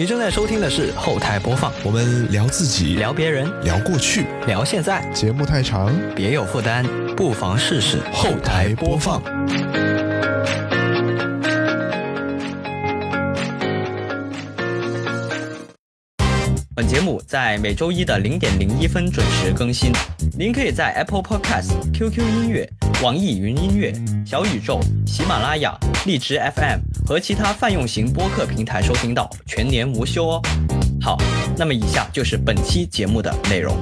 你正在收听的是后台播放，我们聊自己，聊别人，聊过去，聊现在，节目太长，别有负担，不妨试试后台播放。本节目在每周一的零点零一分准时更新，您可以在 Apple Podcast、QQ 音乐、网易云音乐、小宇宙、喜马拉雅、荔枝 FM 和其他泛用型播客平台收听到，全年无休哦。好，那么以下就是本期节目的内容。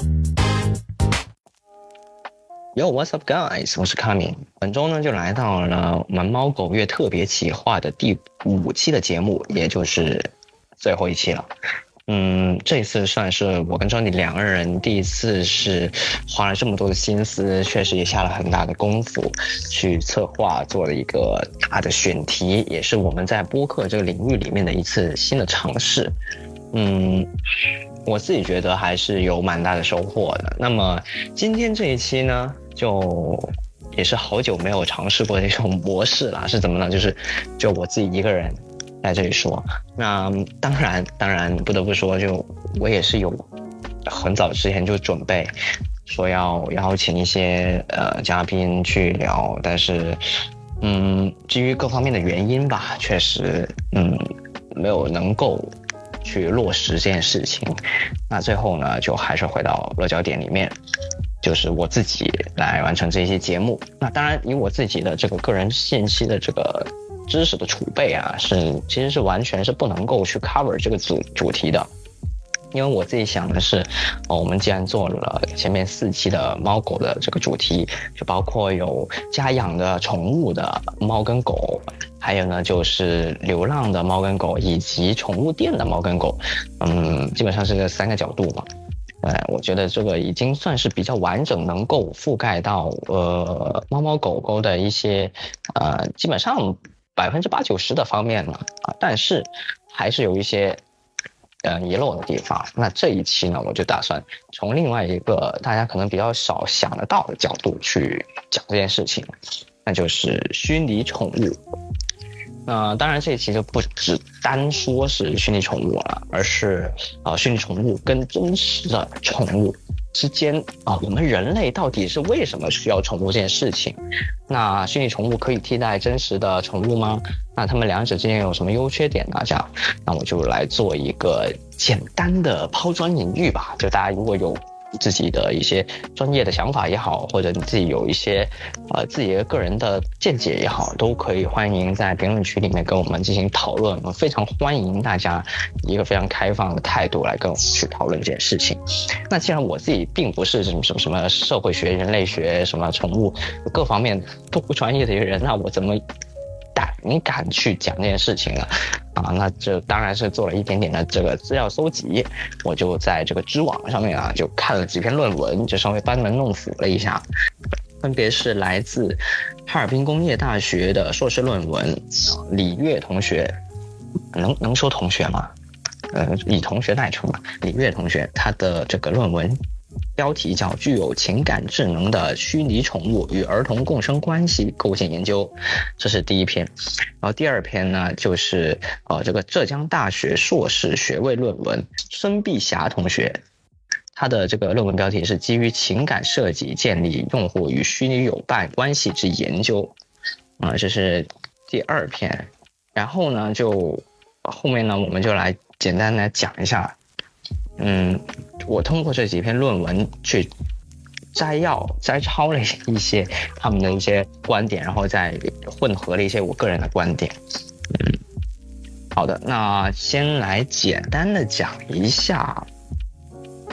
Yo, what's up, guys？我是卡米，本周呢就来到了我们猫狗月特别企划的第五期的节目，也就是最后一期了。嗯，这次算是我跟庄迪两个人第一次是花了这么多的心思，确实也下了很大的功夫去策划，做了一个大的选题，也是我们在播客这个领域里面的一次新的尝试。嗯，我自己觉得还是有蛮大的收获的。那么今天这一期呢，就也是好久没有尝试过的一种模式了，是怎么呢？就是就我自己一个人。在这里说，那当然，当然不得不说，就我也是有很早之前就准备说要邀请一些呃嘉宾去聊，但是嗯，基于各方面的原因吧，确实嗯没有能够去落实这件事情。那最后呢，就还是回到落脚点里面，就是我自己来完成这些节目。那当然，以我自己的这个个人信息的这个。知识的储备啊，是其实是完全是不能够去 cover 这个主主题的，因为我自己想的是，哦，我们既然做了前面四期的猫狗的这个主题，就包括有家养的宠物的猫跟狗，还有呢就是流浪的猫跟狗，以及宠物店的猫跟狗，嗯，基本上是这三个角度嘛，呃，我觉得这个已经算是比较完整，能够覆盖到呃猫猫狗狗的一些，呃，基本上。百分之八九十的方面呢，啊，但是还是有一些，呃，遗漏的地方。那这一期呢，我就打算从另外一个大家可能比较少想得到的角度去讲这件事情，那就是虚拟宠物。那当然，这一期就不只单说是虚拟宠物了，而是啊，虚拟宠物跟真实的宠物。之间啊，我们人类到底是为什么需要宠物这件事情？那虚拟宠物可以替代真实的宠物吗？那它们两者之间有什么优缺点呢？这样，那我就来做一个简单的抛砖引玉吧。就大家如果有。自己的一些专业的想法也好，或者你自己有一些，呃，自己的个人的见解也好，都可以欢迎在评论区里面跟我们进行讨论。我们非常欢迎大家一个非常开放的态度来跟我们去讨论这件事情。那既然我自己并不是什么什么什么社会学、人类学、什么宠物各方面都不专业的一个人，那我怎么？你敢去讲这件事情了，啊，那就当然是做了一点点的这个资料搜集。我就在这个知网上面啊，就看了几篇论文，就稍微班门弄斧了一下，分别是来自哈尔滨工业大学的硕士论文，李月同学，能能说同学吗？呃，以同学代称吧，李月同学他的这个论文。标题叫“具有情感智能的虚拟宠物与儿童共生关系构建研究”，这是第一篇。然后第二篇呢，就是呃这个浙江大学硕士学位论文，孙碧霞同学，他的这个论文标题是“基于情感设计建立用户与虚拟友伴关系之研究”，啊，这是第二篇。然后呢，就后面呢，我们就来简单来讲一下。嗯，我通过这几篇论文去摘要、摘抄了一些他们的一些观点，然后再混合了一些我个人的观点。嗯，好的，那先来简单的讲一下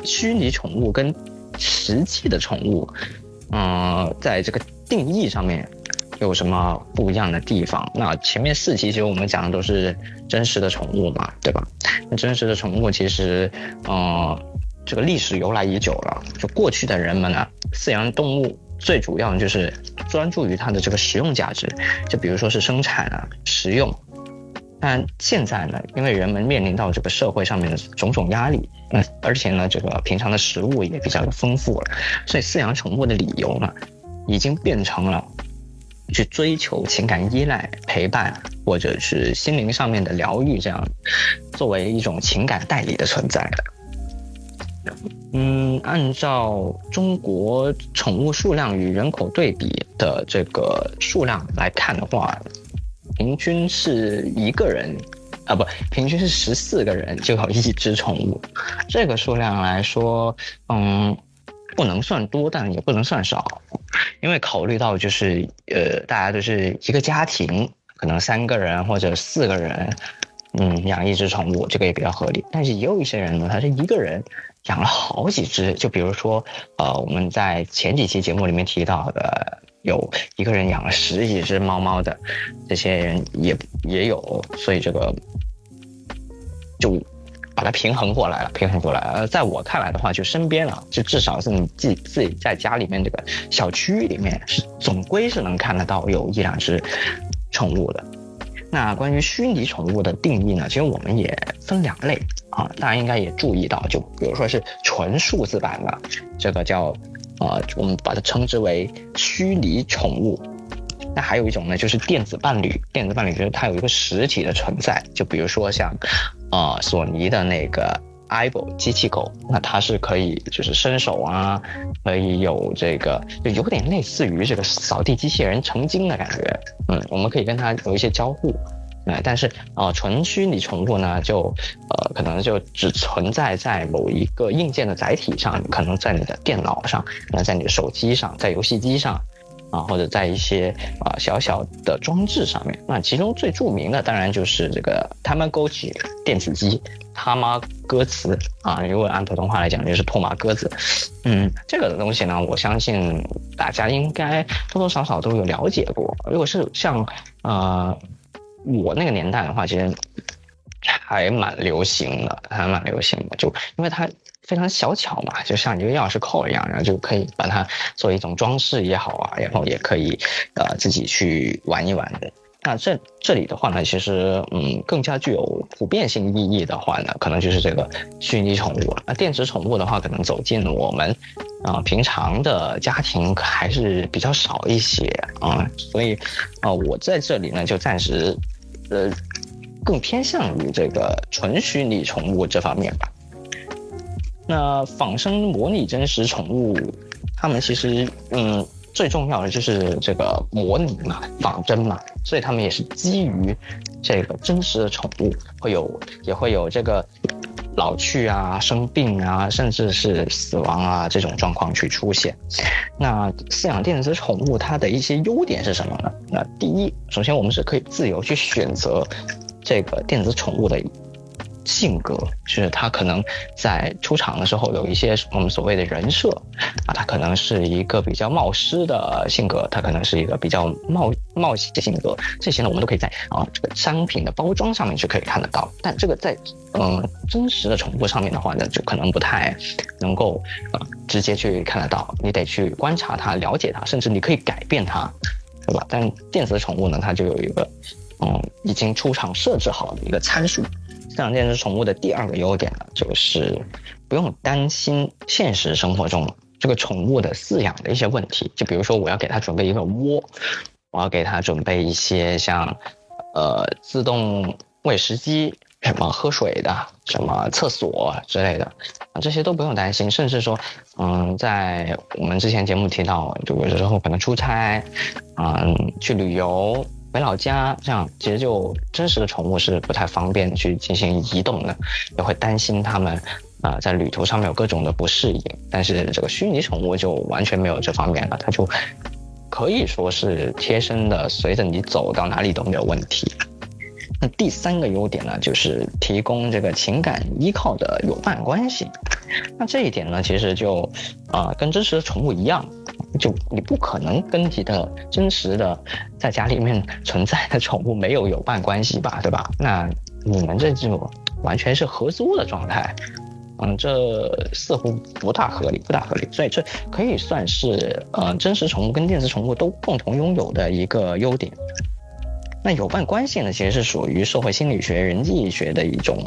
虚拟宠物跟实际的宠物，嗯，在这个定义上面。有什么不一样的地方？那前面四期其实我们讲的都是真实的宠物嘛，对吧？那真实的宠物其实，呃，这个历史由来已久了。就过去的人们呢，饲养动物最主要的就是专注于它的这个实用价值，就比如说是生产啊、食用。但现在呢，因为人们面临到这个社会上面的种种压力，嗯，而且呢，这个平常的食物也比较丰富了，所以饲养宠物的理由呢，已经变成了。去追求情感依赖、陪伴，或者是心灵上面的疗愈，这样作为一种情感代理的存在的。嗯，按照中国宠物数量与人口对比的这个数量来看的话，平均是一个人，啊不，平均是十四个人就有一只宠物。这个数量来说，嗯，不能算多，但也不能算少，因为考虑到就是呃，大家都是一个家庭，可能三个人或者四个人，嗯，养一只宠物，这个也比较合理。但是也有一些人呢，他是一个人。养了好几只，就比如说，呃，我们在前几期节目里面提到的，有一个人养了十几只猫猫的，这些人也也有，所以这个就把它平衡过来了，平衡过来。呃，在我看来的话，就身边啊，就至少是你自己自己在家里面这个小区域里面，是总归是能看得到有一两只宠物的。那关于虚拟宠物的定义呢？其实我们也分两类啊，大家应该也注意到，就比如说是纯数字版的，这个叫，呃，我们把它称之为虚拟宠物。那还有一种呢，就是电子伴侣。电子伴侣就是它有一个实体的存在，就比如说像，呃，索尼的那个 iBo 机器狗，那它是可以就是伸手啊，可以有这个，就有点类似于这个扫地机器人成精的感觉。嗯，我们可以跟它有一些交互，哎，但是啊，纯虚拟宠物呢，就呃，可能就只存在在某一个硬件的载体上，可能在你的电脑上，可能在你的手机上，在游戏机上，啊，或者在一些啊小小的装置上面。那其中最著名的当然就是这个他们勾起电子机，他妈歌词啊，如果按普通话来讲就是拓马鸽子。嗯，这个东西呢，我相信。大家应该多多少少都有了解过。如果是像呃我那个年代的话，其实还蛮流行的，还蛮流行的。就因为它非常小巧嘛，就像一个钥匙扣一样，然后就可以把它做一种装饰也好啊，然后也可以呃自己去玩一玩的。那这这里的话呢，其实嗯更加具有普遍性意义的话呢，可能就是这个虚拟宠物了。那电子宠物的话，可能走进我们啊平常的家庭还是比较少一些啊，所以啊我在这里呢就暂时呃更偏向于这个纯虚拟宠物这方面吧。那仿生模拟真实宠物，它们其实嗯。最重要的就是这个模拟嘛，仿真嘛，所以他们也是基于这个真实的宠物，会有也会有这个老去啊、生病啊，甚至是死亡啊这种状况去出现。那饲养电子宠物它的一些优点是什么呢？那第一，首先我们是可以自由去选择这个电子宠物的。性格就是他可能在出场的时候有一些我们所谓的人设啊，他可能是一个比较冒失的性格，他可能是一个比较冒冒险的性格，这些呢我们都可以在啊这个商品的包装上面是可以看得到。但这个在嗯真实的宠物上面的话呢，就可能不太能够呃直接去看得到，你得去观察它、了解它，甚至你可以改变它，对吧？但电子宠物呢，它就有一个嗯已经出厂设置好的一个参数。饲养电子宠物的第二个优点呢，就是不用担心现实生活中这个宠物的饲养的一些问题。就比如说，我要给它准备一个窝，我要给它准备一些像，呃，自动喂食机，什么喝水的，什么厕所之类的，啊，这些都不用担心。甚至说，嗯，在我们之前节目提到，就有时候可能出差，嗯，去旅游。回老家，这样其实就真实的宠物是不太方便去进行移动的，也会担心它们啊在旅途上面有各种的不适应。但是这个虚拟宠物就完全没有这方面了，它就可以说是贴身的，随着你走到哪里都没有问题。那第三个优点呢，就是提供这个情感依靠的友伴关系。那这一点呢，其实就啊跟真实的宠物一样。就你不可能跟你的真实的在家里面存在的宠物没有友伴关系吧，对吧？那你们这就完全是合租的状态，嗯，这似乎不大合理，不大合理。所以这可以算是呃真实宠物跟电子宠物都共同拥有的一个优点。那友伴关系呢，其实是属于社会心理学、人际学的一种。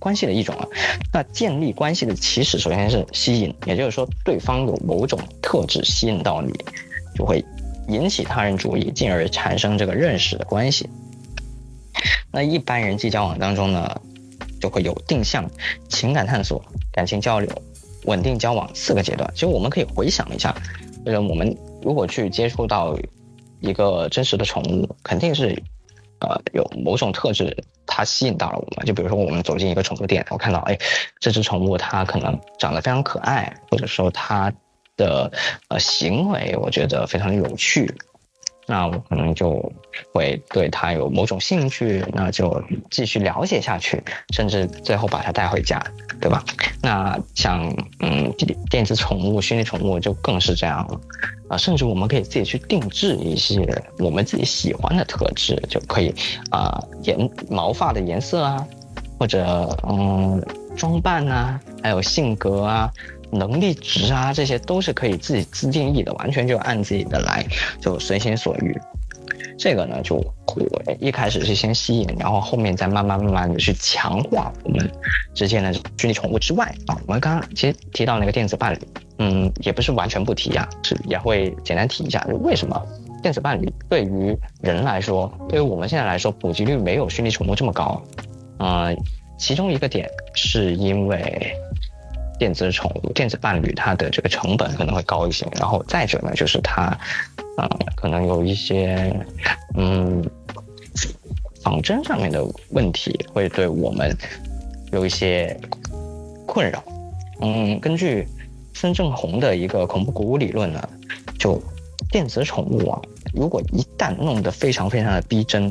关系的一种啊，那建立关系的起始首先是吸引，也就是说对方有某种特质吸引到你，就会引起他人注意，进而产生这个认识的关系。那一般人际交往当中呢，就会有定向、情感探索、感情交流、稳定交往四个阶段。其实我们可以回想一下，就是我们如果去接触到一个真实的宠物，肯定是呃有某种特质，它吸引到了我们。就比如说我们走进一个宠物店，我看到哎这只宠物它可能长得非常可爱，或者说它的呃行为我觉得非常有趣。那我可能就会对它有某种兴趣，那就继续了解下去，甚至最后把它带回家，对吧？那像嗯电电子宠物、虚拟宠物就更是这样了啊，甚至我们可以自己去定制一些我们自己喜欢的特质，就可以啊颜毛发的颜色啊，或者嗯装扮啊，还有性格啊。能力值啊，这些都是可以自己自定义的，完全就按自己的来，就随心所欲。这个呢，就会一开始是先吸引，然后后面再慢慢慢慢的去强化我们之间的虚拟宠物之外啊。我们刚刚其实提到那个电子伴侣，嗯，也不是完全不提呀，是也会简单提一下，就为什么电子伴侣对于人来说，对于我们现在来说，普及率没有虚拟宠物这么高。嗯，其中一个点是因为。电子宠物、电子伴侣，它的这个成本可能会高一些。然后再者呢，就是它，呃，可能有一些，嗯，仿真上面的问题，会对我们有一些困扰。嗯，根据孙正红的一个恐怖谷物理论呢，就电子宠物啊，如果一旦弄得非常非常的逼真。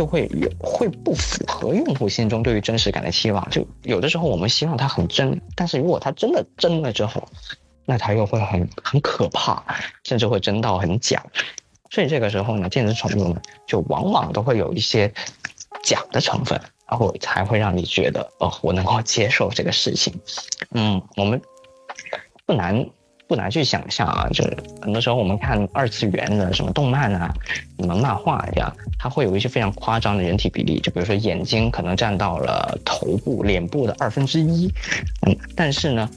就会有会不符合用户心中对于真实感的期望，就有的时候我们希望它很真，但是如果它真的真了之后，那它又会很很可怕，甚至会真到很假。所以这个时候呢，电子宠物呢，就往往都会有一些假的成分，然后才会让你觉得哦，我能够接受这个事情。嗯，我们不难。不难去想象啊，就是很多时候我们看二次元的什么动漫啊、什么漫画呀，它会有一些非常夸张的人体比例，就比如说眼睛可能占到了头部、脸部的二分之一，嗯，但是呢，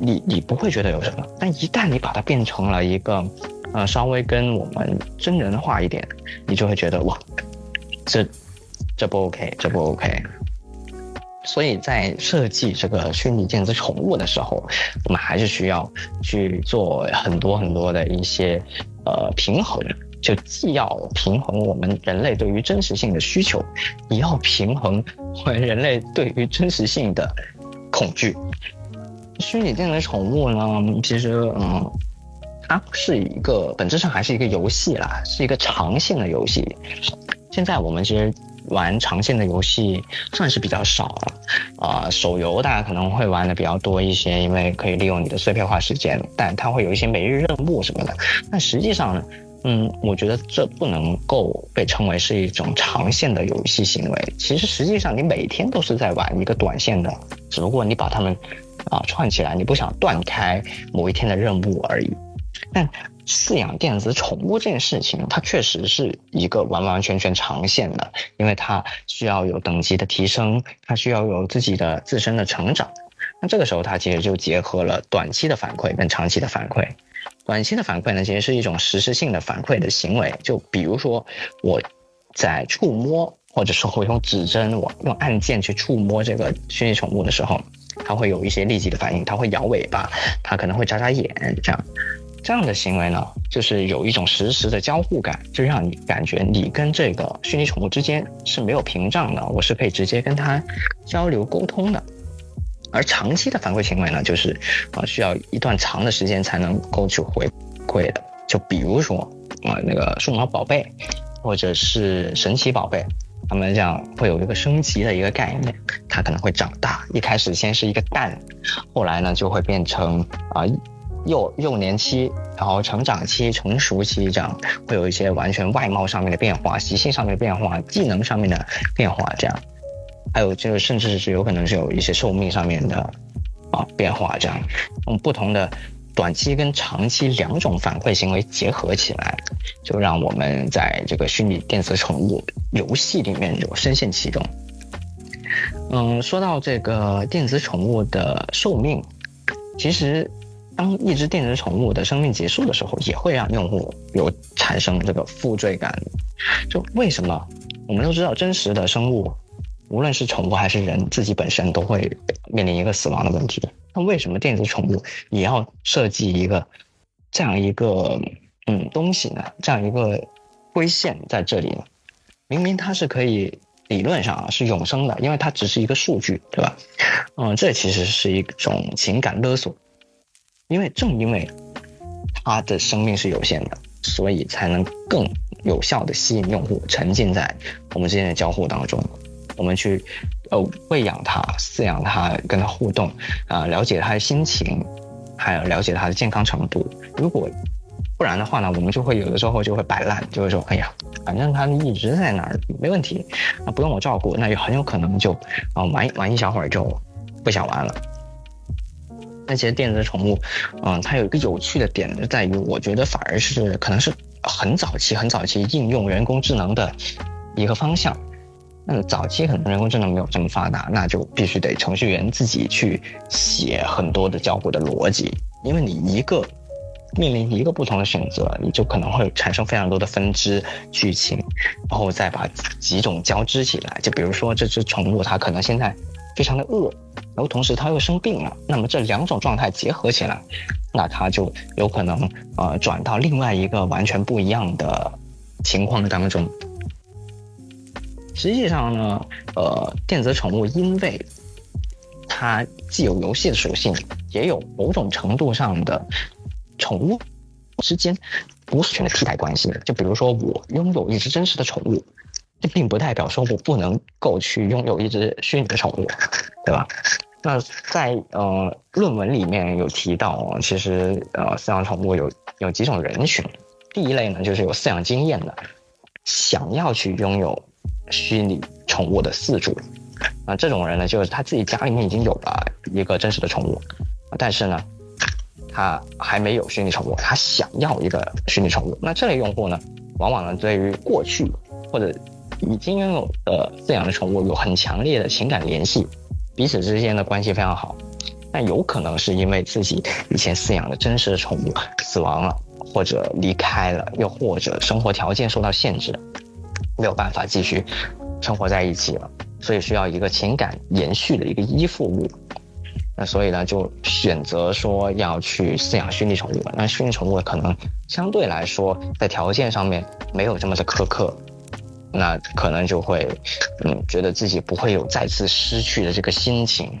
你你不会觉得有什么，但一旦你把它变成了一个，呃，稍微跟我们真人化一点，你就会觉得哇，这这不 OK，这不 OK。所以在设计这个虚拟电子宠物的时候，我们还是需要去做很多很多的一些呃平衡，就既要平衡我们人类对于真实性的需求，也要平衡我们人类对于真实性的恐惧。虚拟电子宠物呢，其实嗯，它是一个本质上还是一个游戏啦，是一个长线的游戏。现在我们其实。玩长线的游戏算是比较少了，啊，手游大家可能会玩的比较多一些，因为可以利用你的碎片化时间，但它会有一些每日任务什么的。但实际上呢，嗯，我觉得这不能够被称为是一种长线的游戏行为。其实实际上你每天都是在玩一个短线的，只不过你把它们啊串起来，你不想断开某一天的任务而已。但饲养电子宠物这件事情，它确实是一个完完全全长线的，因为它需要有等级的提升，它需要有自己的自身的成长。那这个时候，它其实就结合了短期的反馈跟长期的反馈。短期的反馈呢，其实是一种实时性的反馈的行为，就比如说我在触摸，或者说我用指针，我用按键去触摸这个虚拟宠物的时候，它会有一些立即的反应，它会摇尾巴，它可能会眨眨眼，这样。这样的行为呢，就是有一种实时的交互感，就让你感觉你跟这个虚拟宠物之间是没有屏障的，我是可以直接跟它交流沟通的。而长期的反馈行为呢，就是啊需要一段长的时间才能够去回馈的。就比如说啊那个数码宝贝，或者是神奇宝贝，他们这样会有一个升级的一个概念，它可能会长大，一开始先是一个蛋，后来呢就会变成啊。幼幼年期，然后成长期、成熟期，这样会有一些完全外貌上面的变化、习性上面的变化、技能上面的变化，这样，还有就是甚至是有可能是有一些寿命上面的啊变化，这样，用不同的短期跟长期两种反馈行为结合起来，就让我们在这个虚拟电子宠物游戏里面就深陷其中。嗯，说到这个电子宠物的寿命，其实。当一只电子宠物的生命结束的时候，也会让用户有产生这个负罪感。就为什么我们都知道真实的生物无论是宠物还是人，自己本身都会面临一个死亡的问题。那为什么电子宠物也要设计一个这样一个嗯东西呢？这样一个规限在这里呢？明明它是可以理论上啊是永生的，因为它只是一个数据，对吧？嗯，这其实是一种情感勒索，因为正因为它的生命是有限的，所以才能更有效的吸引用户沉浸在我们之间的交互当中。我们去呃喂养它、饲养它、跟它互动啊、了解它的心情，还有了解它的健康程度。如果不然的话呢，我们就会有的时候就会摆烂，就会说，哎呀，反正它一直在那儿，没问题，啊，不用我照顾，那也很有可能就啊玩玩一小会儿就不想玩了。那些电子宠物，嗯，它有一个有趣的点就在于，我觉得反而是可能是很早期、很早期应用人工智能的一个方向。那早期可能人工智能没有这么发达，那就必须得程序员自己去写很多的交互的逻辑，因为你一个面临一个不同的选择，你就可能会产生非常多的分支剧情，然后再把几种交织起来。就比如说这只宠物，它可能现在非常的饿，然后同时它又生病了，那么这两种状态结合起来，那它就有可能呃转到另外一个完全不一样的情况当中。实际上呢，呃，电子宠物因为它既有游戏的属性，也有某种程度上的宠物之间不是全的替代关系。就比如说，我拥有一只真实的宠物，这并不代表说我不能够去拥有一只虚拟的宠物，对吧？那在呃论文里面有提到，其实呃饲养宠物有有几种人群，第一类呢就是有饲养经验的，想要去拥有。虚拟宠物的饲主，啊，这种人呢，就是他自己家里面已经有了一个真实的宠物，但是呢，他还没有虚拟宠物，他想要一个虚拟宠物。那这类用户呢，往往呢对于过去或者已经拥有的饲养的宠物有很强烈的情感联系，彼此之间的关系非常好。那有可能是因为自己以前饲养的真实的宠物死亡了，或者离开了，又或者生活条件受到限制。没有办法继续生活在一起了，所以需要一个情感延续的一个依附物。那所以呢，就选择说要去饲养虚拟宠物。那虚拟宠物可能相对来说在条件上面没有这么的苛刻，那可能就会嗯觉得自己不会有再次失去的这个心情。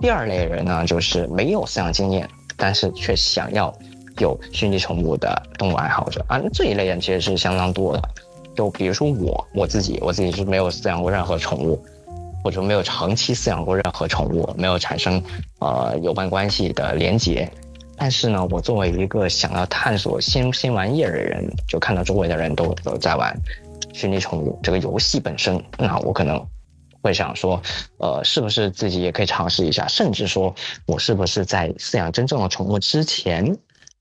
第二类人呢，就是没有饲养经验，但是却想要有虚拟宠物的动物爱好者啊，这一类人其实是相当多的。就比如说我我自己，我自己是没有饲养过任何宠物，或者没有长期饲养过任何宠物，没有产生呃有关关系的连结。但是呢，我作为一个想要探索新新玩意儿的人，就看到周围的人都都在玩虚拟宠物这个游戏本身，那我可能会想说，呃，是不是自己也可以尝试一下？甚至说我是不是在饲养真正的宠物之前？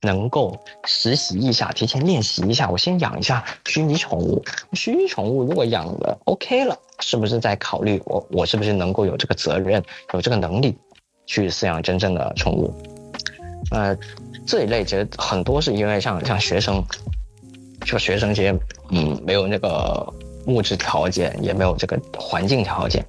能够实习一下，提前练习一下。我先养一下虚拟宠物，虚拟宠物如果养了 OK 了，是不是在考虑我我是不是能够有这个责任，有这个能力去饲养真正的宠物？呃，这一类其实很多是因为像像学生，就学生其实嗯没有那个物质条件，也没有这个环境条件。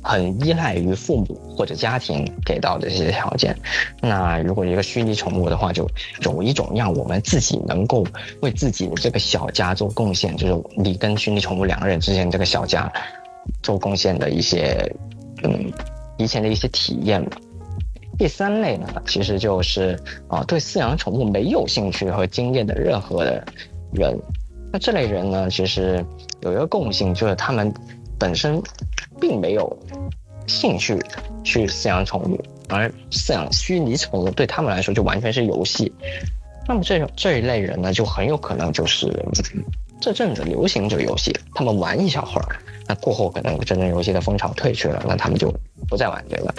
很依赖于父母或者家庭给到的这些条件。那如果一个虚拟宠物的话，就有一种让我们自己能够为自己的这个小家做贡献，就是你跟虚拟宠物两个人之间这个小家做贡献的一些，嗯，以前的一些体验。第三类呢，其实就是啊，对饲养宠物没有兴趣和经验的任何的人。那这类人呢，其实有一个共性，就是他们本身。并没有兴趣去饲养宠物，而饲养虚拟宠物对他们来说就完全是游戏。那么这这一类人呢，就很有可能就是这阵子流行这个游戏，他们玩一小会儿，那过后可能真正游戏的风潮退去了，那他们就不再玩这个。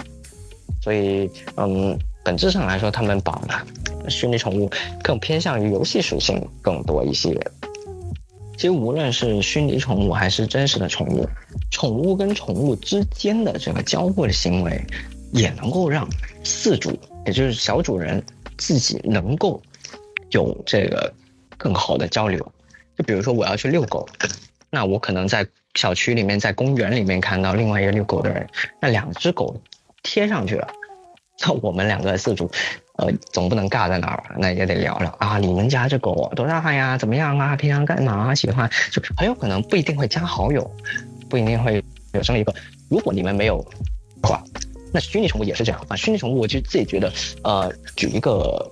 所以，嗯，本质上来说，他们把虚拟宠物更偏向于游戏属性更多一些。其实无论是虚拟宠物还是真实的宠物，宠物跟宠物之间的这个交互的行为，也能够让饲主，也就是小主人自己能够有这个更好的交流。就比如说我要去遛狗，那我可能在小区里面，在公园里面看到另外一个遛狗的人，那两只狗贴上去了，那我们两个饲主，呃，总不能尬在那儿吧？那也得聊聊啊，你们家这狗多大呀？怎么样啊？平常干嘛？喜欢？就很有可能不一定会加好友，不一定会有这么一个。如果你们没有的话，那虚拟宠物也是这样啊。虚拟宠物，我就自己觉得，呃，举一个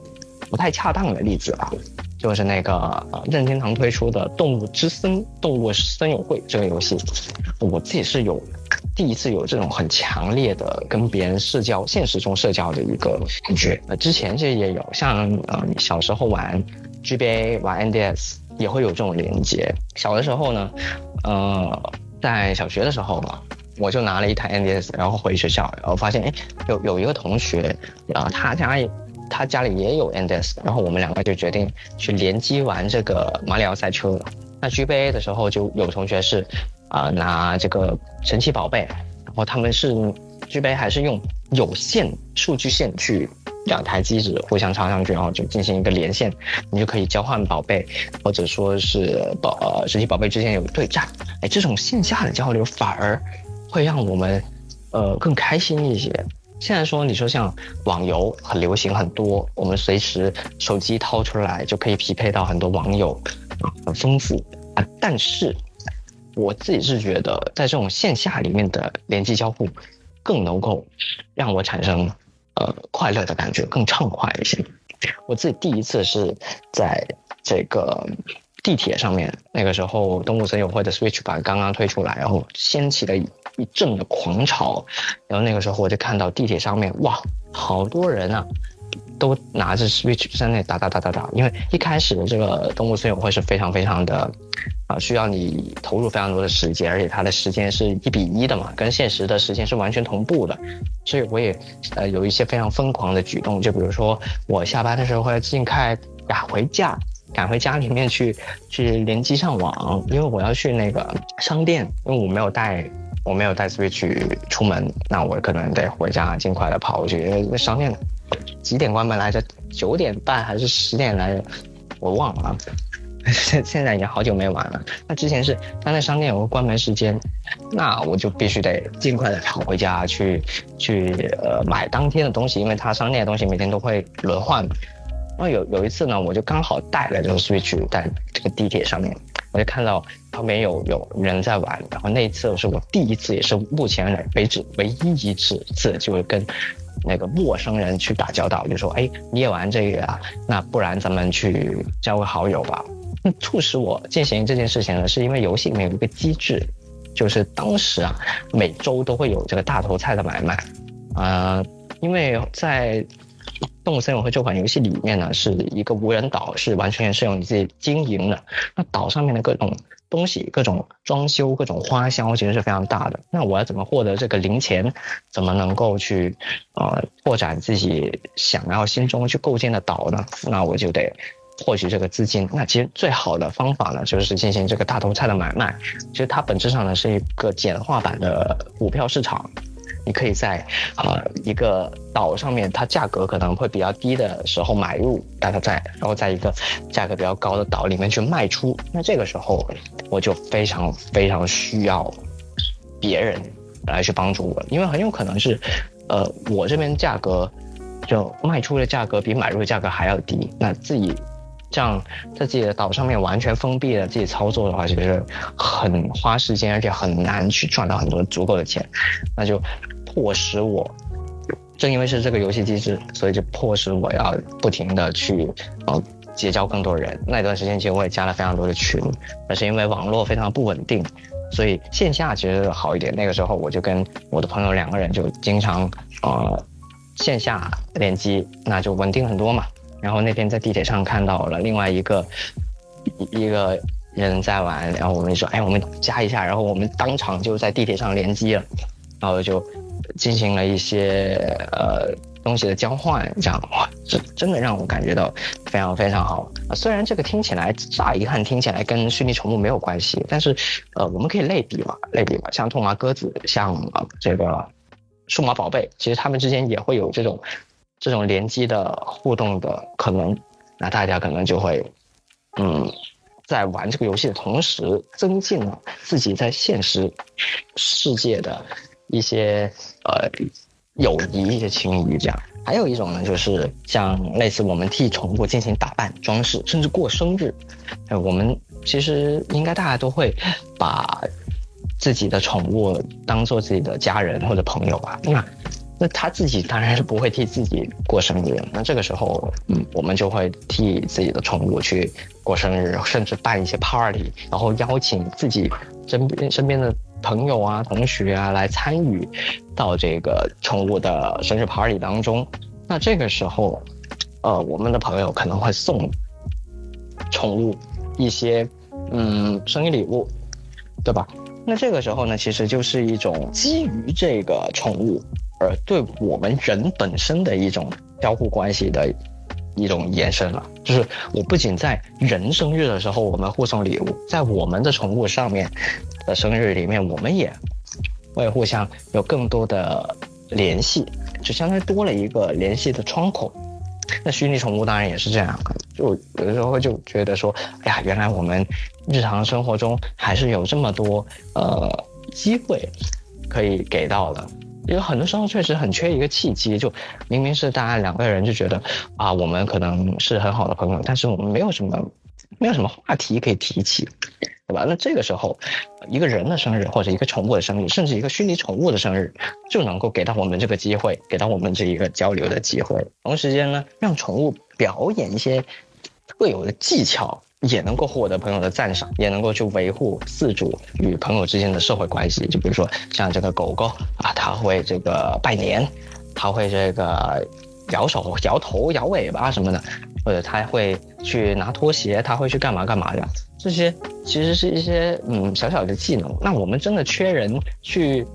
不太恰当的例子啊。就是那个任天堂推出的《动物之森》《动物森友会》这个游戏，我自己是有第一次有这种很强烈的跟别人社交、现实中社交的一个感觉。呃，之前其实也有，像呃小时候玩 GBA、玩 NDS 也会有这种连接。小的时候呢，呃，在小学的时候嘛，我就拿了一台 NDS，然后回学校，然后发现哎，有有一个同学啊，他家也。他家里也有 NDS，然后我们两个就决定去联机玩这个马里奥赛车。那 GBA 的时候就有同学是，啊拿这个神奇宝贝，然后他们是 GBA 还是用有线数据线去两台机子互相插上去，然后就进行一个连线，你就可以交换宝贝，或者说是宝呃神奇宝贝之间有对战。哎，这种线下的交流反而会让我们呃更开心一些。现在说，你说像网游很流行，很多，我们随时手机掏出来就可以匹配到很多网友，很丰富啊。但是我自己是觉得，在这种线下里面的联机交互，更能够让我产生呃快乐的感觉，更畅快一些。我自己第一次是在这个。地铁上面，那个时候动物森友会的 Switch 版刚刚推出来，然后掀起了一阵的狂潮，然后那个时候我就看到地铁上面，哇，好多人啊，都拿着 Switch 在那打打打打打。因为一开始的这个动物森友会是非常非常的，啊，需要你投入非常多的时间，而且它的时间是一比一的嘛，跟现实的时间是完全同步的，所以我也呃有一些非常疯狂的举动，就比如说我下班的时候会尽快呀回家。赶回家里面去，去联机上网，因为我要去那个商店，因为我没有带，我没有带 Switch 出门，那我可能得回家尽快的跑过去，因为那商店几点关门来着？九点半还是十点来着？我忘了，现 现在已经好久没玩了。那之前是他那商店有个关门时间，那我就必须得尽快的跑回家去，去呃买当天的东西，因为他商店的东西每天都会轮换。然后有有一次呢，我就刚好带了这个 Switch 在这个地铁上面，我就看到旁边有有人在玩。然后那一次是我第一次，也是目前为止唯一一次次，就是跟那个陌生人去打交道，就说：“哎，你也玩这个啊？那不然咱们去交个好友吧。”促使我进行这件事情呢，是因为游戏里面有一个机制，就是当时啊，每周都会有这个大头菜的买卖，啊，因为在。动物森友会这款游戏里面呢，是一个无人岛，是完全是由你自己经营的。那岛上面的各种东西、各种装修、各种花销，其实是非常大的。那我要怎么获得这个零钱？怎么能够去呃拓展自己想要心中去构建的岛呢？那我就得获取这个资金。那其实最好的方法呢，就是进行这个大头菜的买卖。其实它本质上呢，是一个简化版的股票市场。你可以在啊一个岛上面，它价格可能会比较低的时候买入大头菜，然后在一个价格比较高的岛里面去卖出。那这个时候我就非常非常需要别人来去帮助我，因为很有可能是，呃，我这边价格就卖出的价格比买入的价格还要低。那自己这样在自己的岛上面完全封闭了自己操作的话，其实很花时间，而且很难去赚到很多足够的钱。那就。迫使我，正因为是这个游戏机制，所以就迫使我要不停的去呃结交更多人。那段时间其实我也加了非常多的群，但是因为网络非常不稳定，所以线下其实好一点。那个时候我就跟我的朋友两个人就经常呃线下联机，那就稳定很多嘛。然后那天在地铁上看到了另外一个一个人在玩，然后我们就说哎我们加一下，然后我们当场就在地铁上联机了，然后就。进行了一些呃东西的交换，这样哇，这真的让我感觉到非常非常好啊！虽然这个听起来乍一看听起来跟虚拟宠物没有关系，但是呃，我们可以类比嘛，类比嘛，像兔麻鸽子，像这个数码宝贝，其实它们之间也会有这种这种联机的互动的可能，那大家可能就会嗯在玩这个游戏的同时，增进了自己在现实世界的一些呃友谊、一些情谊。这样，还有一种呢，就是像类似我们替宠物进行打扮、装饰，甚至过生日。呃，我们其实应该大家都会把自己的宠物当做自己的家人或者朋友吧。那那他自己当然是不会替自己过生日，那这个时候，嗯，我们就会替自己的宠物去过生日，甚至办一些 party，然后邀请自己身边身边的朋友啊、同学啊来参与到这个宠物的生日 party 当中。那这个时候，呃，我们的朋友可能会送宠物一些嗯生日礼物，对吧？那这个时候呢，其实就是一种基于这个宠物。而对我们人本身的一种交互关系的一种延伸了，就是我不仅在人生日的时候我们互送礼物，在我们的宠物上面的生日里面，我们也会互相有更多的联系，就相当于多了一个联系的窗口。那虚拟宠物当然也是这样，就有的时候就觉得说，哎呀，原来我们日常生活中还是有这么多呃机会可以给到的。有很多时候确实很缺一个契机，就明明是大家两个人就觉得啊，我们可能是很好的朋友，但是我们没有什么，没有什么话题可以提起，对吧？那这个时候，一个人的生日或者一个宠物的生日，甚至一个虚拟宠物的生日，就能够给到我们这个机会，给到我们这一个交流的机会。同时间呢，让宠物表演一些特有的技巧。也能够获得朋友的赞赏，也能够去维护饲主与朋友之间的社会关系。就比如说像这个狗狗啊，它会这个拜年，它会这个摇手、摇头、摇尾巴什么的，或者它会去拿拖鞋，它会去干嘛干嘛的。这些其实是一些嗯小小的技能。那我们真的缺人去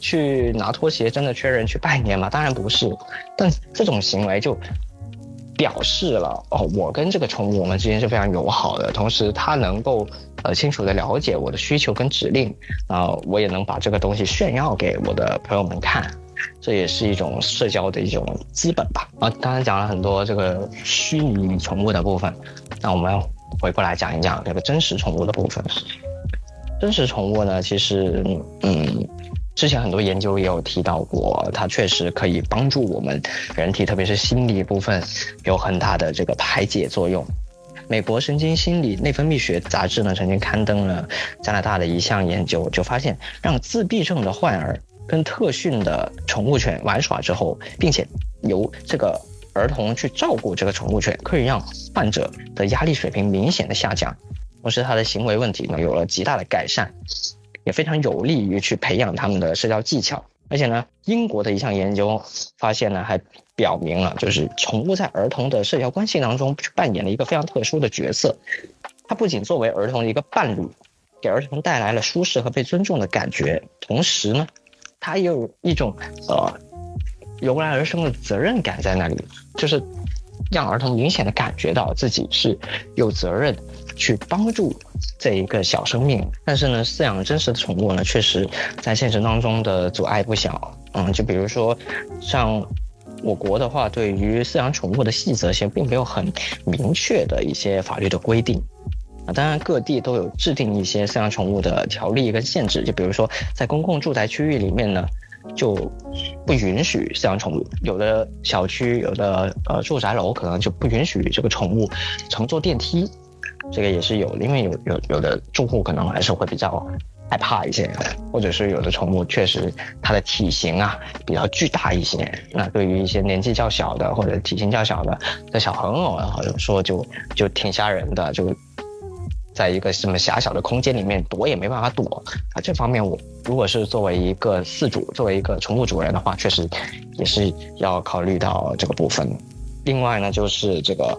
去拿拖鞋，真的缺人去拜年吗？当然不是。但这种行为就。表示了哦，我跟这个宠物我们之间是非常友好的，同时它能够呃清楚的了解我的需求跟指令，啊，我也能把这个东西炫耀给我的朋友们看，这也是一种社交的一种资本吧。啊，刚才讲了很多这个虚拟宠物的部分，那我们回过来讲一讲这个真实宠物的部分。真实宠物呢，其实嗯。之前很多研究也有提到过，它确实可以帮助我们人体，特别是心理部分有很大的这个排解作用。美国神经心理内分泌学杂志呢曾经刊登了加拿大的一项研究，就发现让自闭症的患儿跟特训的宠物犬玩耍之后，并且由这个儿童去照顾这个宠物犬，可以让患者的压力水平明显的下降，同时他的行为问题呢有了极大的改善。也非常有利于去培养他们的社交技巧，而且呢，英国的一项研究发现呢，还表明了，就是宠物在儿童的社交关系当中去扮演了一个非常特殊的角色。它不仅作为儿童的一个伴侣，给儿童带来了舒适和被尊重的感觉，同时呢，它也有一种呃由然而生的责任感在那里，就是让儿童明显的感觉到自己是有责任去帮助。这一个小生命，但是呢，饲养真实的宠物呢，确实在现实当中的阻碍不小。嗯，就比如说，像我国的话，对于饲养宠物的细则性，并没有很明确的一些法律的规定。啊，当然各地都有制定一些饲养宠物的条例跟限制。就比如说，在公共住宅区域里面呢，就不允许饲养宠物。有的小区，有的呃住宅楼，可能就不允许这个宠物乘坐电梯。这个也是有，因为有有有的住户可能还是会比较害怕一些，或者是有的宠物确实它的体型啊比较巨大一些，那对于一些年纪较小的或者体型较小的的小朋友，好像说就就挺吓人的，就在一个这么狭小的空间里面躲也没办法躲啊。这方面我如果是作为一个饲主，作为一个宠物主人的话，确实也是要考虑到这个部分。另外呢，就是这个。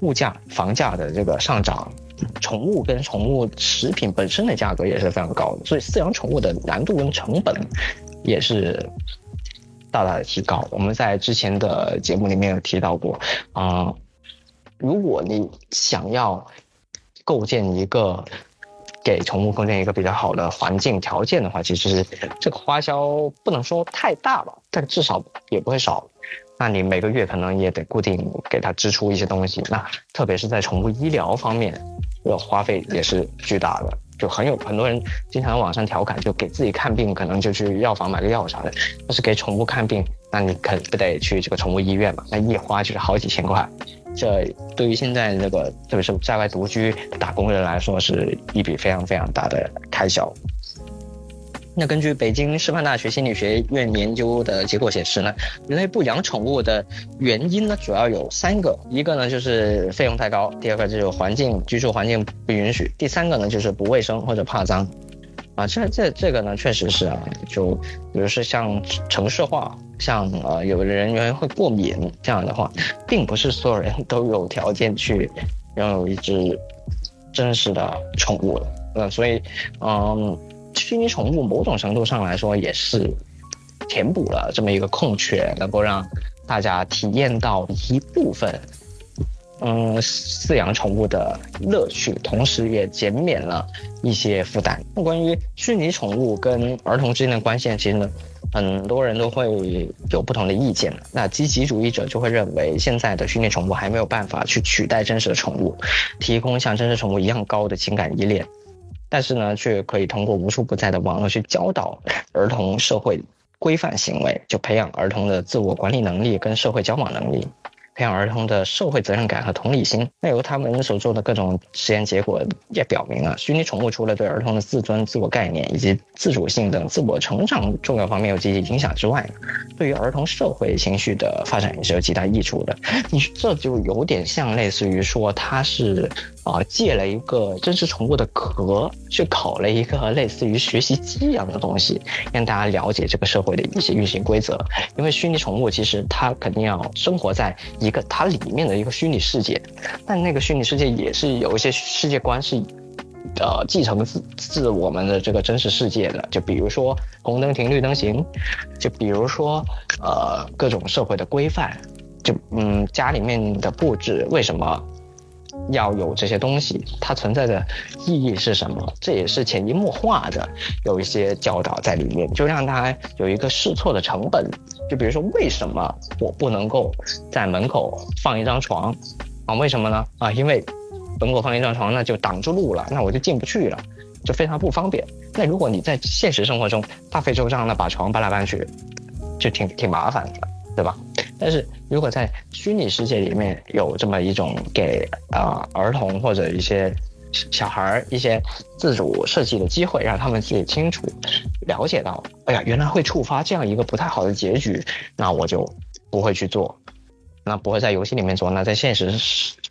物价、房价的这个上涨，宠物跟宠物食品本身的价格也是非常高的，所以饲养宠物的难度跟成本也是大大的提高。我们在之前的节目里面有提到过，啊，如果你想要构建一个给宠物构建一个比较好的环境条件的话，其实这个花销不能说太大吧，但至少也不会少。那你每个月可能也得固定给它支出一些东西，那特别是在宠物医疗方面，的花费也是巨大的。就很有很多人经常网上调侃，就给自己看病可能就去药房买个药啥的，但是给宠物看病，那你可不得去这个宠物医院嘛？那一花就是好几千块，这对于现在这个特别是在外独居打工人来说，是一笔非常非常大的开销。那根据北京师范大学心理学院研究的结果显示呢，人类不养宠物的原因呢，主要有三个，一个呢就是费用太高，第二个就是环境居住环境不允许，第三个呢就是不卫生或者怕脏。啊，这这这个呢，确实是啊，就比如说像城市化，像呃有的人员会过敏这样的话，并不是所有人都有条件去拥有一只真实的宠物的。呃，所以嗯。虚拟宠物某种程度上来说也是填补了这么一个空缺，能够让大家体验到一部分，嗯，饲养宠物的乐趣，同时也减免了一些负担。那关于虚拟宠物跟儿童之间的关系，其实呢，很多人都会有不同的意见。那积极主义者就会认为，现在的虚拟宠物还没有办法去取代真实的宠物，提供像真实宠物一样高的情感依恋。但是呢，却可以通过无处不在的网络去教导儿童社会规范行为，就培养儿童的自我管理能力跟社会交往能力。培养儿童的社会责任感和同理心。那由他们所做的各种实验结果也表明了，虚拟宠物除了对儿童的自尊、自我概念以及自主性等自我成长重要方面有积极影响之外，对于儿童社会情绪的发展也是有极大益处的。你这就有点像类似于说，它是啊借了一个真实宠物的壳，去考了一个类似于学习机一样的东西，让大家了解这个社会的一些运行规则。因为虚拟宠物其实它肯定要生活在。一个它里面的一个虚拟世界，但那个虚拟世界也是有一些世界观是，呃，继承自自我们的这个真实世界的。就比如说红灯停绿灯行，就比如说呃各种社会的规范，就嗯家里面的布置为什么要有这些东西，它存在的意义是什么？这也是潜移默化的有一些教导在里面，就让他有一个试错的成本。就比如说，为什么我不能够在门口放一张床啊？为什么呢？啊，因为门口放一张床，那就挡住路了，那我就进不去了，就非常不方便。那如果你在现实生活中大费周章的把床搬来搬去，就挺挺麻烦的，对吧？但是如果在虚拟世界里面有这么一种给啊儿童或者一些。小孩儿一些自主设计的机会，让他们自己清楚了解到，哎呀，原来会触发这样一个不太好的结局，那我就不会去做，那不会在游戏里面做，那在现实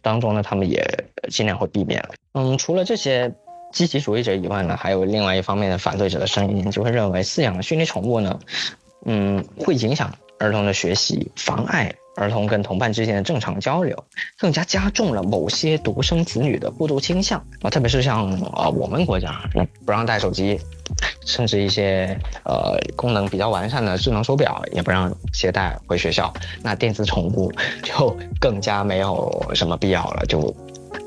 当中呢，他们也尽量会避免。嗯，除了这些积极主义者以外呢，还有另外一方面的反对者的声音，就会认为饲养的虚拟宠物呢，嗯，会影响儿童的学习，妨碍。儿童跟同伴之间的正常交流，更加加重了某些独生子女的孤独倾向啊，特别是像啊我们国家不让带手机，甚至一些呃功能比较完善的智能手表也不让携带回学校，那电子宠物就更加没有什么必要了，就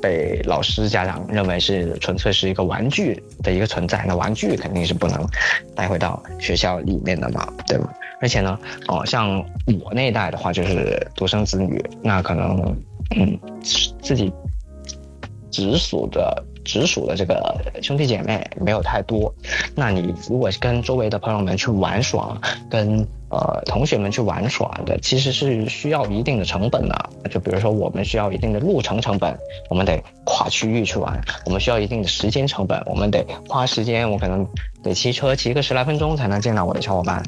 被老师家长认为是纯粹是一个玩具的一个存在，那玩具肯定是不能带回到学校里面的嘛，对吧？而且呢，哦，像我那一代的话，就是独生子女，那可能，嗯，自己直属的直属的这个兄弟姐妹没有太多。那你如果跟周围的朋友们去玩耍，跟呃同学们去玩耍的，其实是需要一定的成本的。就比如说，我们需要一定的路程成本，我们得跨区域去玩；我们需要一定的时间成本，我们得花时间，我可能得骑车骑个十来分钟才能见到我的小伙伴。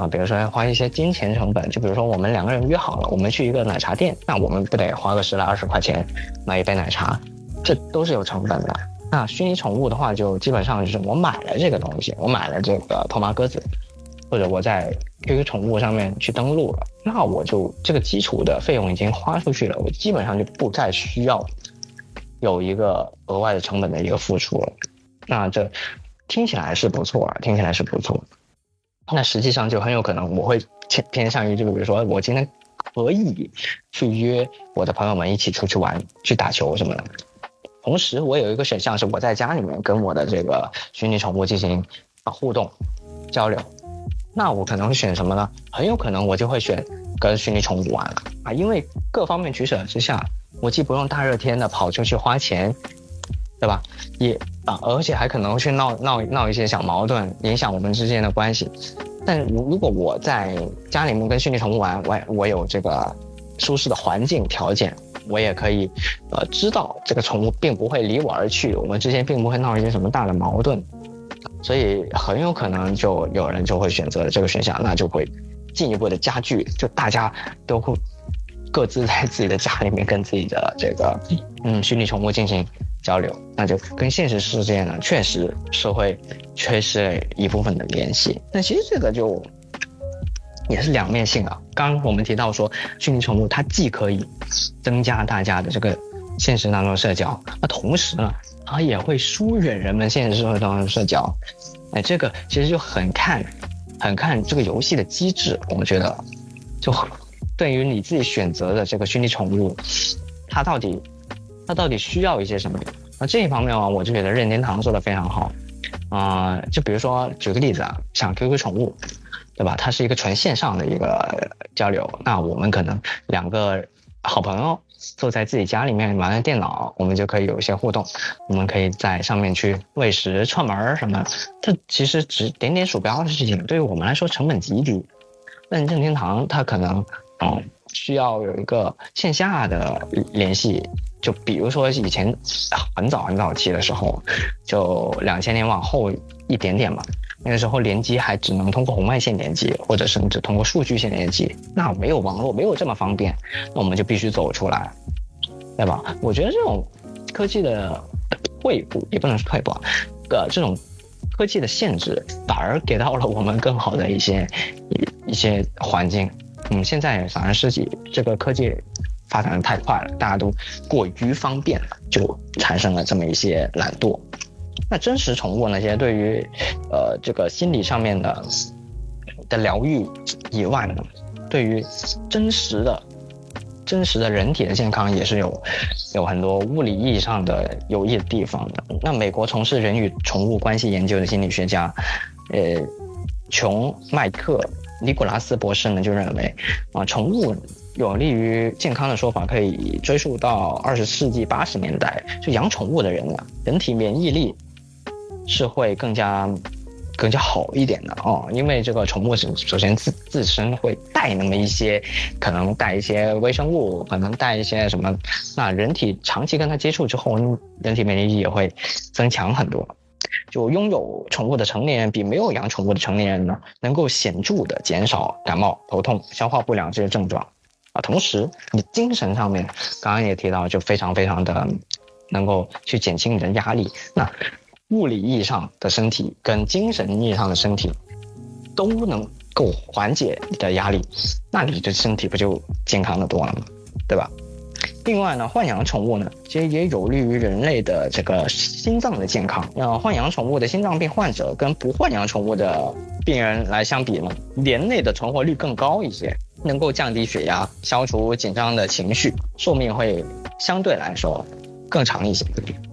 啊，比如说要花一些金钱成本，就比如说我们两个人约好了，我们去一个奶茶店，那我们不得花个十来二十块钱买一杯奶茶，这都是有成本的。那虚拟宠物的话，就基本上就是我买了这个东西，我买了这个托马鸽子，或者我在 QQ 宠物上面去登录了，那我就这个基础的费用已经花出去了，我基本上就不再需要有一个额外的成本的一个付出了。那这听起来是不错啊，听起来是不错。那实际上就很有可能我会偏偏向于这个，比如说我今天可以去约我的朋友们一起出去玩、去打球什么的。同时，我有一个选项是我在家里面跟我的这个虚拟宠物进行互动交流。那我可能会选什么呢？很有可能我就会选跟虚拟宠物玩了啊，因为各方面取舍之下，我既不用大热天的跑出去花钱对吧？也啊，而且还可能去闹闹闹一些小矛盾，影响我们之间的关系。但如如果我在家里面跟虚拟宠物玩，我我有这个舒适的环境条件，我也可以呃知道这个宠物并不会离我而去，我们之间并不会闹一些什么大的矛盾，所以很有可能就有人就会选择这个选项，那就会进一步的加剧，就大家都会各自在自己的家里面跟自己的这个嗯虚拟宠物进行交流，那就跟现实世界呢确实是会缺失了一部分的联系。那其实这个就也是两面性啊。刚我们提到说，虚拟宠物它既可以增加大家的这个现实当中的社交，那同时呢，它也会疏远人们现实社会当中的社交。哎，这个其实就很看，很看这个游戏的机制。我们觉得，就对于你自己选择的这个虚拟宠物，它到底它到底需要一些什么？那这一方面啊，我就觉得任天堂做的非常好。啊、就比如说举个例子啊，像 QQ 宠物，对吧？它是一个纯线上的一个交流，那我们可能两个好朋友坐在自己家里面玩玩电脑，我们就可以有一些互动。我们可以在上面去喂食、串门什么，这其实只点点鼠标的事情，对于我们来说成本极低。但任天堂它可能，嗯，需要有一个线下的联系，就比如说以前很早很早期的时候，就两千年往后一点点嘛，那个时候联机还只能通过红外线联机，或者甚至通过数据线联机，那没有网络，没有这么方便，那我们就必须走出来，对吧？我觉得这种科技的退步也不能是退步啊，呃，这种科技的限制反而给到了我们更好的一些一一些环境。嗯，现在反而是这个科技发展的太快了，大家都过于方便了，就产生了这么一些懒惰。那真实宠物那些对于呃这个心理上面的的疗愈以外呢，对于真实的真实的人体的健康也是有有很多物理意义上的有益的地方的。那美国从事人与宠物关系研究的心理学家，呃，琼麦克尼古拉斯博士呢就认为，啊，宠物有利于健康的说法可以追溯到二十世纪八十年代，就养宠物的人啊，人体免疫力是会更加更加好一点的哦，因为这个宠物首首先自自身会带那么一些，可能带一些微生物，可能带一些什么，那人体长期跟它接触之后，人体免疫力也会增强很多。就拥有宠物的成年人比没有养宠物的成年人呢，能够显著的减少感冒、头痛、消化不良这些症状啊。同时，你精神上面刚刚也提到，就非常非常的能够去减轻你的压力。那物理意义上的身体跟精神意义上的身体都能够缓解你的压力，那你的身体不就健康的多了吗？对吧？另外呢，豢养宠物呢，其实也有利于人类的这个心脏的健康。那豢养宠物的心脏病患者跟不豢养宠物的病人来相比呢，年内的存活率更高一些，能够降低血压，消除紧张的情绪，寿命会相对来说更长一些。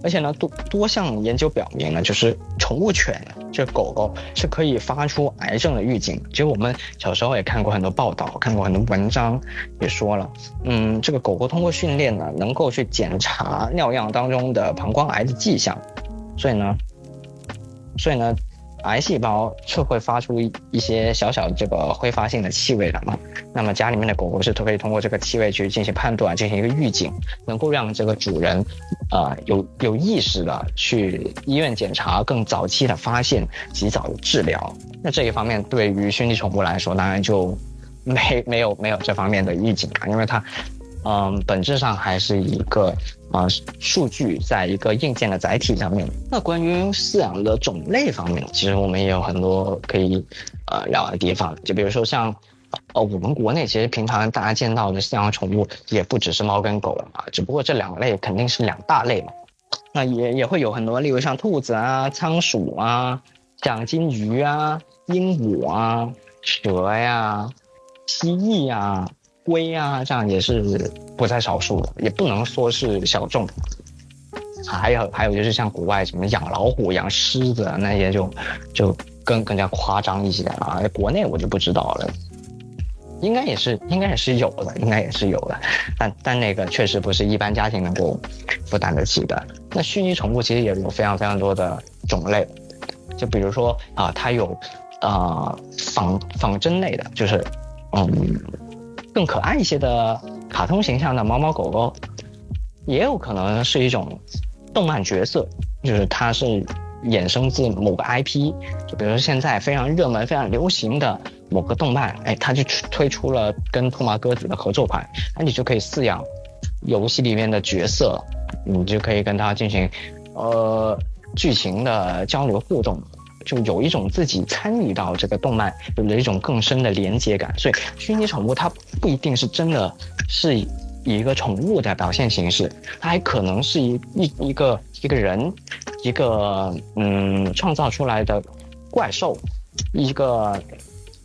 而且呢，多多项研究表明呢，就是宠物犬，这狗狗是可以发出癌症的预警。其实我们小时候也看过很多报道，看过很多文章，也说了，嗯，这个狗狗通过训练呢，能够去检查尿样当中的膀胱癌的迹象，所以呢，所以呢，癌细胞是会发出一些小小这个挥发性的气味的嘛。那么家里面的狗狗是可以通过这个气味去进行判断，进行一个预警，能够让这个主人，啊、有有意识的去医院检查，更早期的发现，及早治疗。那这一方面对于虚拟宠物来说，当然就没没有没有这方面的预警啊，因为它，嗯，本质上还是一个啊、数据在一个硬件的载体上面。那关于饲养的种类方面，其实我们也有很多可以呃聊的地方，就比如说像。呃，我们国内其实平常大家见到的饲养宠物也不只是猫跟狗了嘛，只不过这两类肯定是两大类嘛。那也也会有很多，例如像兔子啊、仓鼠啊、像金鱼啊、鹦鹉啊、蛇呀、蜥蜴呀、龟啊，这样也是不在少数的，也不能说是小众。还有还有就是像国外什么养老虎、养狮子那些就就更更加夸张一些啊，国内我就不知道了。应该也是应该也是有的，应该也是有的，但但那个确实不是一般家庭能够负担得起的。那虚拟宠物其实也有非常非常多的种类，就比如说啊，它有啊仿仿真类的，就是嗯更可爱一些的卡通形象的猫猫狗狗，也有可能是一种动漫角色，就是它是衍生自某个 IP，就比如说现在非常热门、非常流行的某个动漫，哎，它就推出了跟兔毛鸽子的合作款，那你就可以饲养游戏里面的角色，你就可以跟它进行呃剧情的交流互动。就有一种自己参与到这个动漫，有了一种更深的连接感。所以虚拟宠物它不一定是真的是以一个宠物的表现形式，它还可能是一一一个一个人，一个嗯创造出来的怪兽，一个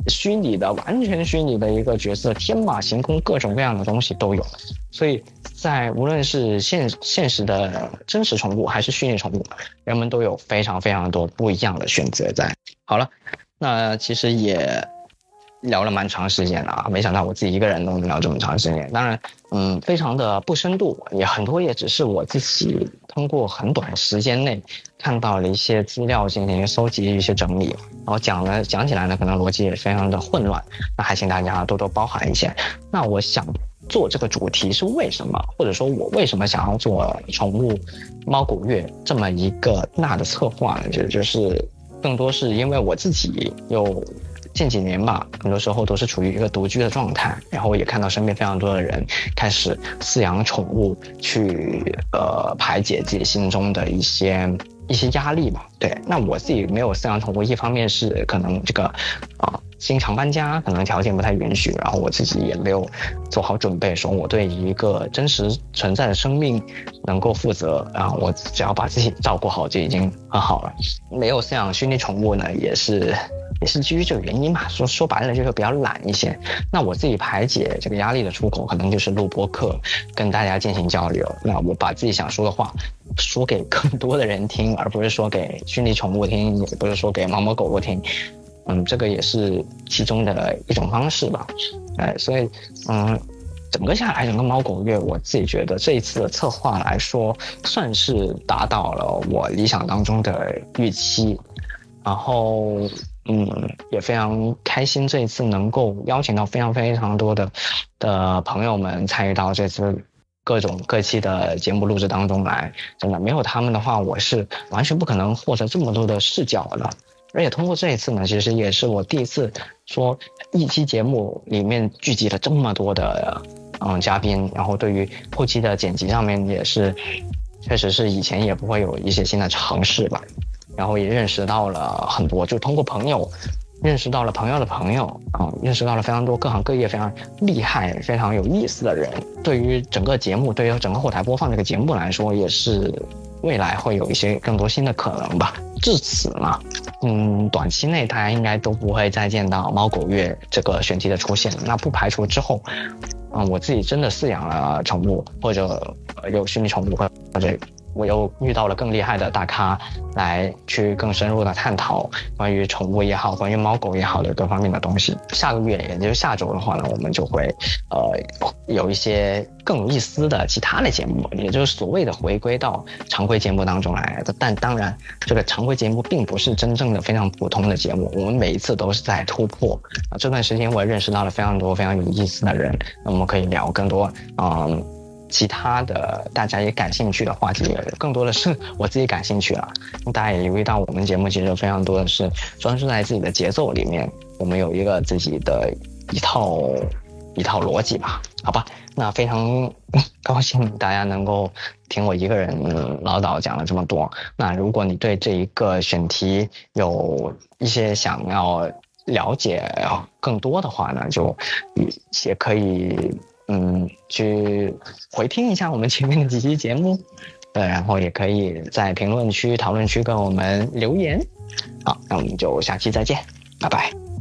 虚拟的完全虚拟的一个角色，天马行空，各种各样的东西都有。所以在无论是现现实的真实宠物还是虚拟宠物，人们都有非常非常多不一样的选择在。好了，那其实也聊了蛮长时间了啊，没想到我自己一个人能聊这么长时间。当然，嗯，非常的不深度，也很多也只是我自己通过很短时间内看到了一些资料进行搜集一些整理，然后讲了讲起来呢，可能逻辑也非常的混乱，那还请大家多多包涵一些。那我想。做这个主题是为什么？或者说我为什么想要做宠物猫狗月这么一个大的策划呢？就就是更多是因为我自己有近几年吧，很多时候都是处于一个独居的状态，然后也看到身边非常多的人开始饲养宠物，去呃排解自己心中的一些一些压力吧。对，那我自己没有饲养宠物，一方面是可能这个啊。经常搬家，可能条件不太允许，然后我自己也没有做好准备，说我对一个真实存在的生命能够负责，然后我只要把自己照顾好就已经很好了。没有饲养虚拟宠物呢，也是也是基于这个原因嘛。说说白了就是比较懒一些。那我自己排解这个压力的出口，可能就是录播课，跟大家进行交流。那我把自己想说的话说给更多的人听，而不是说给虚拟宠物听，也不是说给猫猫狗狗听。嗯，这个也是其中的一种方式吧，哎，所以，嗯，整个下来，整个猫狗月，我自己觉得这一次的策划来说，算是达到了我理想当中的预期，然后，嗯，也非常开心这一次能够邀请到非常非常多的的朋友们参与到这次各种各期的节目录制当中来，真的没有他们的话，我是完全不可能获得这么多的视角的。而且通过这一次呢，其实也是我第一次说一期节目里面聚集了这么多的嗯嘉宾，然后对于后期的剪辑上面也是，确实是以前也不会有一些新的尝试吧，然后也认识到了很多，就通过朋友认识到了朋友的朋友啊，认识到了非常多各行各业非常厉害、非常有意思的人，对于整个节目，对于整个后台播放这个节目来说，也是未来会有一些更多新的可能吧。至此嘛，嗯，短期内大家应该都不会再见到猫狗月这个选题的出现。那不排除之后，嗯，我自己真的饲养了宠物，或者有虚拟宠物，或者。我又遇到了更厉害的大咖，来去更深入的探讨关于宠物也好，关于猫狗也好的各方面的东西。下个月，也就是下周的话呢，我们就会呃有一些更有意思的其他的节目，也就是所谓的回归到常规节目当中来。但当然，这个常规节目并不是真正的非常普通的节目，我们每一次都是在突破。啊，这段时间我也认识到了非常多非常有意思的人，那我们可以聊更多，嗯。其他的大家也感兴趣的话题，更多的是我自己感兴趣啊。大家也留意到，我们节目其实非常多的是专注在自己的节奏里面，我们有一个自己的一套一套逻辑吧？好吧，那非常高兴大家能够听我一个人唠叨讲了这么多。那如果你对这一个选题有一些想要了解更多的话呢，就也可以。嗯，去回听一下我们前面的几期节目，对，然后也可以在评论区、讨论区跟我们留言。好，那我们就下期再见，拜拜。